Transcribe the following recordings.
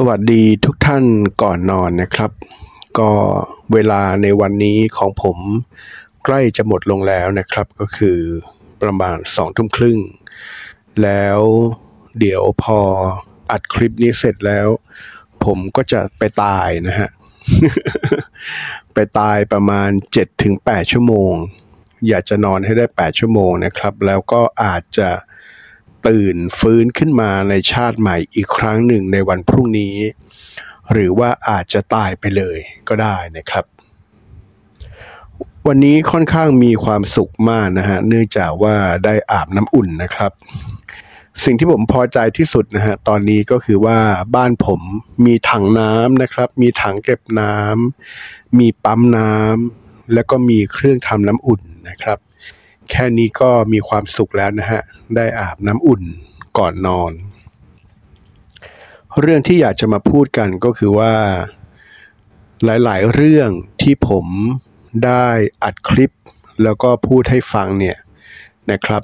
สวัสดีทุกท่านก่อนนอนนะครับ ก็เวลาในวันนี้ของผมใกล้จะหมดลงแล้วนะครับ ก็คือประมาณสองทุ่มครึ่ง แล้วเดี๋ยวพออัดคลิปนี้เสร็จแล้ว ผมก็จะไปตายนะฮะ ไปตายประมาณ 7-8 ชั่วโมง อยากจะนอนให้ได้ 8 ชั่วโมงนะครับ แล้วก็อาจจะ ตื่นฟื้นขึ้นมาในชาติใหม่อีกครั้งหนึ่งในวันพรุ่งนี้ หรือว่าอาจจะตายไปเลยก็ได้นะครับ วันนี้ค่อนข้างมีความสุขมากนะฮะเนื่องจากว่าได้อาบน้ำอุ่นนะครับ สิ่งที่ผมพอใจที่สุดนะฮะตอนนี้ก็คือว่าบ้านผมมีถังน้ำนะครับ มีถังเก็บน้ำมีปั๊มน้ำแล้วก็มีเครื่องทำน้ำอุ่นนะครับ แค่นี้ก็มีความสุขแล้วนะฮะ ได้อาบน้ำอุ่นก่อนนอน เรื่องที่อยากจะมาพูดกันก็คือว่า หลายๆ เรื่องที่ผมได้อัดคลิป แล้วก็พูดให้ฟังเนี่ยนะครับ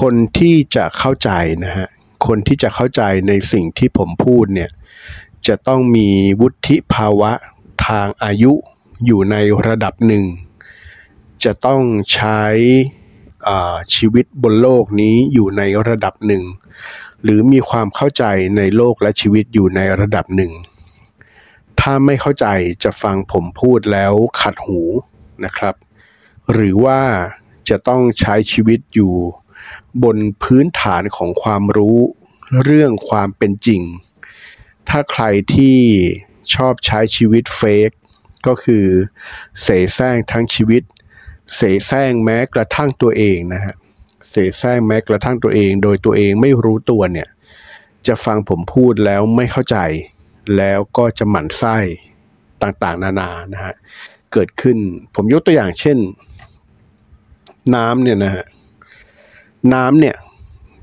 คนที่จะเข้าใจนะฮะคนที่จะเข้าใจในสิ่งที่ผมพูดเนี่ยจะต้องมีวุฒิภาวะทางอายุอยู่ในระดับหนึ่ง จะต้องใช้ ชีวิตบนโลกนี้อยู่ในระดับหนึ่ง หรือมีความเข้าใจในโลกและชีวิตอยู่ในระดับหนึ่ง ถ้าไม่เข้าใจจะฟังผมพูดแล้วขัดหูนะครับ หรือว่าจะต้องใช้ชีวิตอยู่บนพื้นฐานของความรู้เรื่องความเป็นจริง ถ้าใครที่ชอบใช้ชีวิตเฟกก็คือเสแสร้งทั้งชีวิต เสแสร้งแม้กระทั่งตัวเองนะฮะเสแสร้งแม้กระทั่งตัวเอง โดยตัวเองไม่รู้ตัวเนี่ยจะฟังผมพูดแล้วไม่เข้าใจ แล้วก็จะหมั่นไส้ต่างๆ นานานะฮะเกิดขึ้นผมยกตัวอย่างเช่น น้ำเนี่ยนะฮะน้ำเนี่ย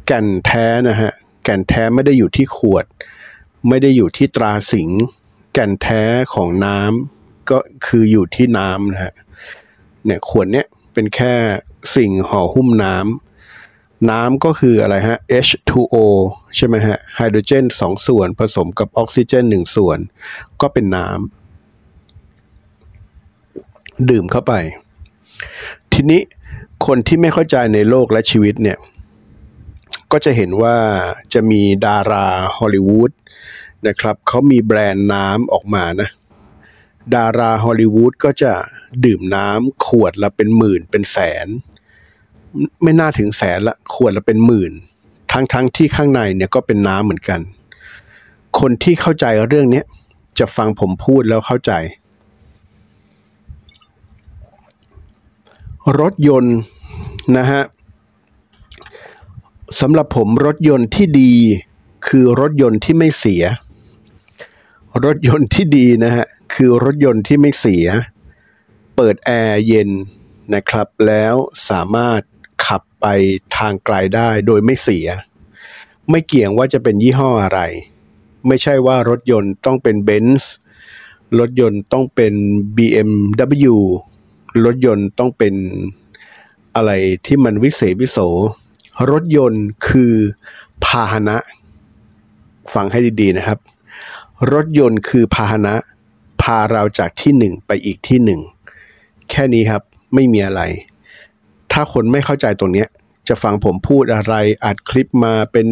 แก่นแท้นะฮะแก่นแท้ไม่ได้อยู่ที่ขวด ไม่ได้อยู่ที่ตราสิงแก่นแท้ของน้ำก็คืออยู่ที่น้ำนะฮะ เนี่ยขวดเนี้ยเป็นแค่สิ่งห่อหุ้มน้ำน้ำก็คืออะไรฮะ H2O ใช่ไหมฮะไฮโดรเจนสองส่วนผสมกับออกซิเจนหนึ่งส่วน ก็เป็นน้ำดื่มเข้าไป ทีนี้คนที่ไม่เข้าใจในโลกและชีวิตเนี่ย ก็จะเห็นว่าจะมีดาราฮอลลีวูดนะครับเขามีแบรนด์น้ำออกมานะ ดาราฮอลลีวูดก็จะดื่มน้ำขวดละเป็นหมื่นเป็นแสน ไม่น่าถึงแสนละขวดละเป็นหมื่น ทั้งทั้งที่ข้างในเนี่ยก็เป็นน้ำเหมือนกัน คนที่เข้าใจเรื่องนี้จะฟังผมพูดแล้วเข้าใจ รถยนต์นะฮะสำหรับผมรถยนต์ที่ดีคือรถยนต์ที่ไม่เสีย รถยนต์ที่ดีนะฮะ คือรถยนต์ที่ไม่เสีย เปิดแอร์เย็นนะครับ แล้วสามารถขับไปทางไกลได้โดยไม่เสีย ไม่เกี่ยงว่าจะเป็นยี่ห้ออะไร ไม่ใช่ว่ารถยนต์ต้องเป็นเบนซ์รถยนต์ต้องเป็น BMW รถยนต์ต้องเป็นอะไรที่มันวิเศษวิโส รถยนต์คือพาหนะ ฟังให้ดีๆนะครับ รถยนต์คือพาหนะาเราจากที่หนึ่งไปอีกที่หนึ่งแค่นี้ครับไม่มีอะไร ถ้าคนไม่เข้าใจตรงนี้จะฟังผมพูดอะไรอัดคลิปมาเป็น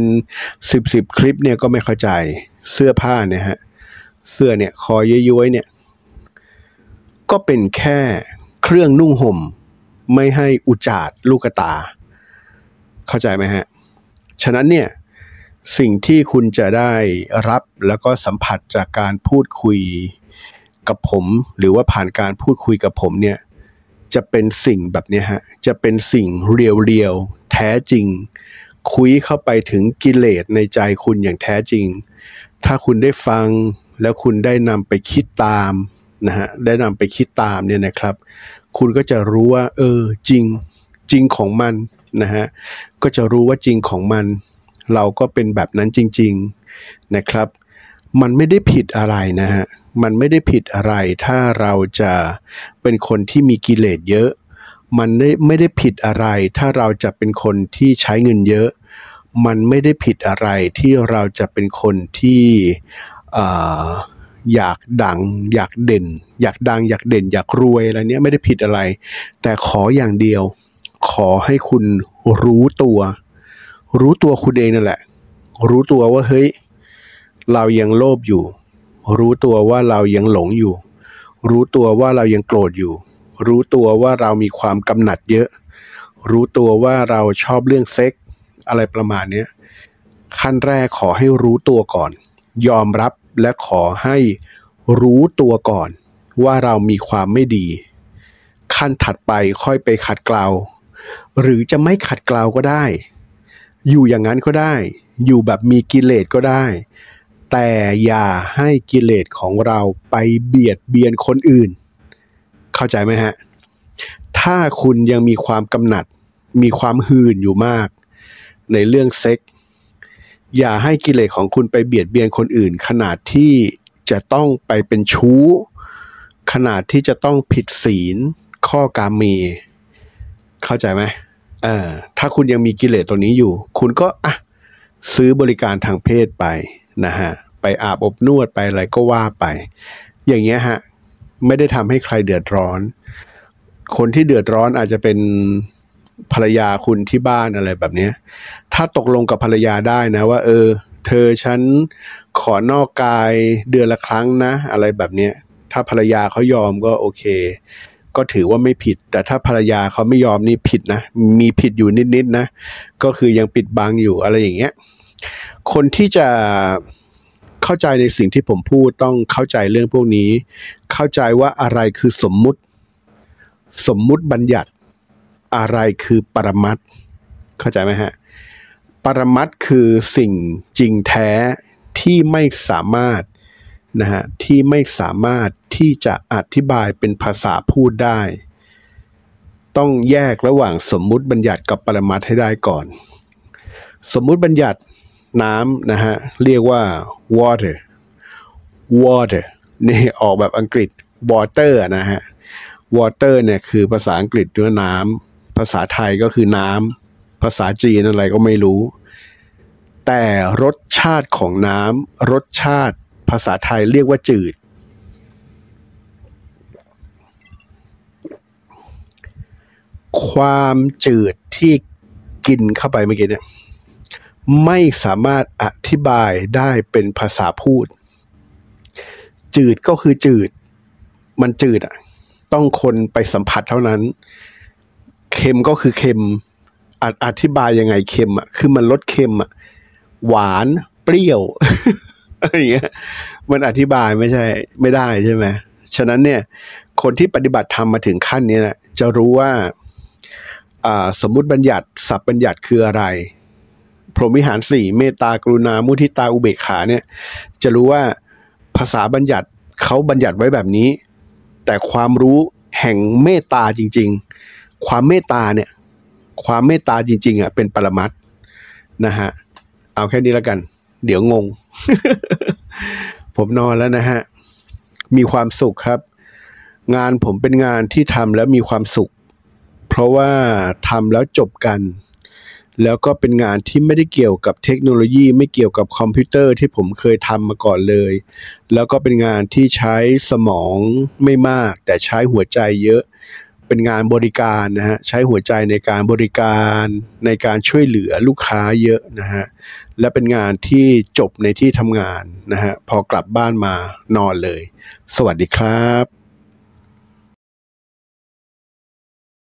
สิบสิบคลิปเนี่ยก็ไม่เข้าใจเสื้อผ้าเนี่ยฮะเสื้อเนี่ยคอย้อยๆเนี่ยก็เป็นแค่เครื่องนุ่งห่ม ไม่ให้อุจาดลูกตา เข้าใจไหมฮะ ฉะนั้นเนี่ยสิ่งที่คุณจะได้รับแล้วก็สัมผัสจากการพูดคุย กับผมหรือว่าผ่านการพูดคุยกับผมเนี่ยจะเป็นสิ่งแบบนี้ฮะจะเป็นสิ่งเรียวๆแท้จริง คุยเข้าไปถึงกิเลสในใจคุณอย่างแท้จริง ถ้าคุณได้ฟังแล้วคุณได้นำไปคิดตามนะฮะได้นำไปคิดตามเนี่ยนะครับ คุณก็จะรู้ว่า เออจริงจริงของมันนะฮะก็จะรู้ว่าจริงของมัน เราก็เป็นแบบนั้นจริง ๆนะครับ มันไม่ได้ผิดอะไรนะฮะ มันไม่ได้ผิดอะไร ถ้าเราจะเป็นคนที่มีกิเลสเยอะ มันไม่ได้ผิดอะไร ถ้าเราจะเป็นคนที่ใช้เงินเยอะ มันไม่ได้ผิดอะไรที่เราจะเป็นคนที่ออยากดัง อยากเด่น อยากดัง อยากเด่น อยากรวยอะไรเนี้ยไม่ได้ผิดอะไร แต่ขออย่างเดียว ขอให้คุณรู้ตัว รู้ตัวคุณเองนั่นแหละ รู้ตัวว่าเฮ้ย เรายังโลภอยู่ รู้ตัวว่าเรายังหลงอยู่ รู้ตัวว่าเรายังโกรธอยู่ รู้ตัวว่าเรามีความกำหนัดเยอะ รู้ตัวว่าเราชอบเรื่องเซ็ก อะไรประมาณนี้ขั้นแรกขอให้รู้ตัวก่อน ยอมรับและขอให้รู้ตัวก่อน ว่าเรามีความไม่ดี ขั้นถัดไปค่อยไปขัดเกลาหรือจะไม่ขัดเกลาก็ได้ อยู่อย่างนั้นก็ได้ อยู่แบบมีกิเลสก็ได้ แต่อย่าให้กิเลสของเราไปเบียดเบียนคนอื่น เข้าใจไหมฮะ ถ้าคุณยังมีความกำหนัด มีความหื่นอยู่มาก ในเรื่องเซ็ก อย่าให้กิเลสของคุณไปเบียดเบียนคนอื่น ขนาดที่จะต้องไปเป็นชู้ ขนาดที่จะต้องผิดศีล ข้อกาเม เข้าใจไหมเออถ้าคุณยังมีกิเลสตัวนี้อยู่ คุณก็อะซื้อบริการทางเพศไป นะฮะไปอาบอบนวดไปอะไรก็ว่าไป อย่างเงี้ยฮะไม่ได้ทำให้ใครเดือดร้อน คนที่เดือดร้อนอาจจะเป็นภรรยาคุณที่บ้านอะไรแบบเนี้ยถ้าตกลงกับภรรยาได้นะว่า เออ เธอฉันขอนอกกายเดือนละครั้งนะ อะไรแบบเนี้ยถ้าภรรยาเขายอมก็โอเค ก็ถือว่าไม่ผิด แต่ถ้าภรรยาเขาไม่ยอมนี่ผิดนะ มีผิดอยู่นิดๆนะก็คือยังปิดบังอยู่อะไรอย่างเงี้ย คนที่จะเข้าใจในสิ่งที่ผมพูดต้องเข้าใจเรื่องพวกนี้ เข้าใจว่าอะไรคือสมมุติ สมมุติบัญญัติอะไรคือปรมัตเข้าใจไหมฮะ ปรมัตคือสิ่งจริงแท้ที่ไม่สามารถนะฮะที่ไม่สามารถที่จะอธิบายเป็นภาษาพูดได้ ต้องแยกระหว่างสมมุติบัญญัติกับปรมัตให้ได้ก่อน สมมุติบัญญัติน้ำนะฮะ เรียกว่า water water นี่ออกแบบอังกฤษ water นะฮะ water เนี่ยคือภาษาอังกฤษด้วยน้ำภาษาไทยก็คือน้ำภาษาจีนอะไรก็ไม่รู้ แต่รสชาติของน้ำรสชาติภาษาไทยเรียกว่าจืด ความจืดที่กินเข้าไปเมื่อกี้เนี่ย ไม่สามารถอธิบายได้เป็นภาษาพูด จืดก็คือจืด มันจืดอะ ต้องคนไปสัมผัสเท่านั้น เค็มก็คือเค็มออธิบายยังไงเค็มอะ คือมันรสเค็มอะ หวานเปรี้ยวอะไรอย่างเงี้ย มันอธิบายไม่ใช่ ไม่ได้ใช่ไหมฉะนั้นเนี่ย คนที่ปฏิบัติธรรมมาถึงขั้นนี้นะจะรู้ว่าสมมุติบัญญัติสับบัญญัติคืออะไร พรหมวิหารสี่เมตตากรุณา มุทิตาอุเบกขาเนี่ย จะรู้ว่าภาษาบัญญัติเขาบัญญัติไว้แบบนี้ แต่ความรู้แห่งเมตตาจริง ๆ ความเมตตาเนี่ย ความเมตตาจริง ๆอะเป็นปรมัตถ์นะฮะ เอาแค่นี้แล้วกัน เดี๋ยวงง ผมนอนแล้วนะฮะ มีความสุขครับ งานผมเป็นงานที่ทำแล้วมีความสุข เพราะว่าทำแล้วจบกัน แล้วก็เป็นงานที่ไม่ได้เกี่ยวกับเทคโนโลยี ไม่เกี่ยวกับคอมพิวเตอร์ที่ผมเคยทำมาก่อนเลย แล้วก็เป็นงานที่ใช้สมองไม่มาก แต่ใช้หัวใจเยอะ เป็นงานบริการนะฮะใช้หัวใจในการบริการในการช่วยเหลือลูกค้าเยอะนะฮะและเป็นงานที่จบในที่ทำงานนะฮะพอกลับบ้านมานอนเลย สวัสดีครับ